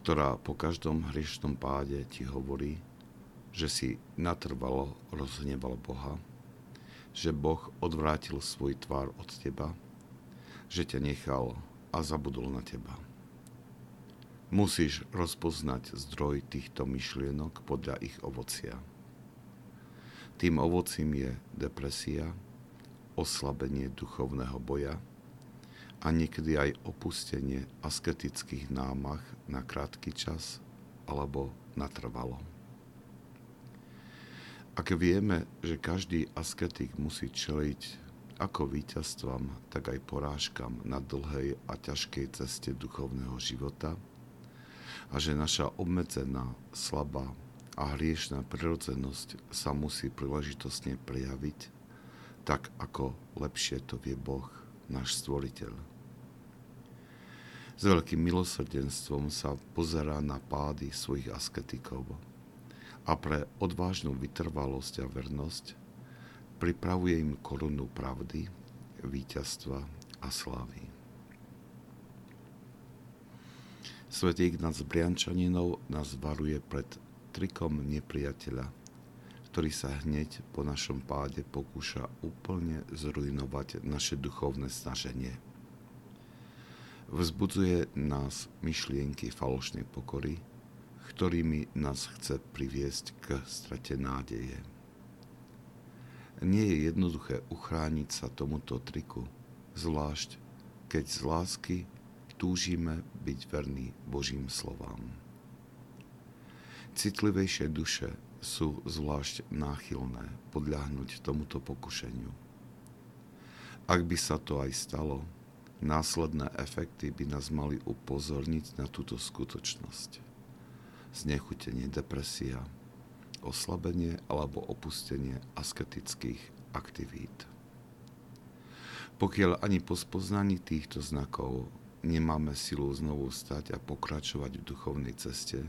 ktorá po každom hriešnom páde ti hovorí, že si natrvalo rozhneval Boha, že Boh odvrátil svoj tvár od teba, že ťa nechal a zabudol na teba. Musíš rozpoznať zdroj týchto myšlienok podľa ich ovocia. Tým ovocím je depresia, oslabenie duchovného boja, a niekedy aj opustenie asketických námach na krátky čas alebo natrvalo. Ak vieme, že každý asketik musí čeliť ako víťazstvom, tak aj porážkam na dlhej a ťažkej ceste duchovného života a že naša obmedzená, slabá a hriešná prirodzenosť sa musí príležitosne prejaviť, tak ako lepšie to vie Boh, náš stvoriteľ. S veľkým milosrdenstvom sa pozerá na pády svojich asketikov a pre odvážnu vytrvalosť a vernosť pripravuje im korunu pravdy, víťazstva a slávy. Svetý Ignác Briančaninov nás varuje pred trikom nepriateľa, ktorý sa hneď po našom páde pokúša úplne zrujnovať naše duchovné snaženie – Vzbudzuje nás myšlienky falošnej pokory, ktorými nás chce priviesť k strate nádeje. Nie je jednoduché uchrániť sa tomuto triku, zvlášť keď z lásky túžime byť verní Božím slovám. Citlivejšie duše sú zvlášť náchylné podľahnuť tomuto pokušeniu. Ak by sa to aj stalo, Následné efekty by nás mali upozorniť na túto skutočnosť. Znechutenie, depresia, oslabenie alebo opustenie asketických aktivít. Pokiaľ ani po spoznaní týchto znakov nemáme silu znovu stať a pokračovať v duchovnej ceste,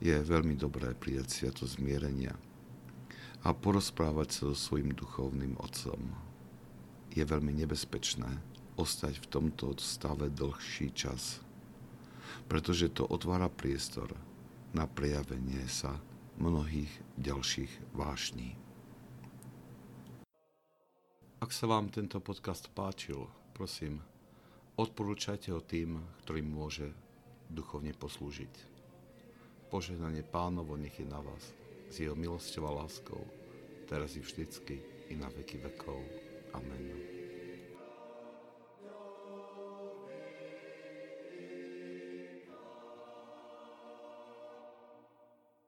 je veľmi dobré prijať sviato zmierenia a porozprávať sa so svojim duchovným otcom. Je veľmi nebezpečné, ostať v tomto stave dlhší čas, pretože to otvára priestor na prejavenie sa mnohých ďalších vášní. Ak sa vám tento podcast páčil, prosím, odporúčajte ho tým, ktorým môže duchovne poslúžiť. Požehnanie pánovo nech je na vás, s jeho milosťou a láskou, teraz i vždycky i na veky vekov. Amen.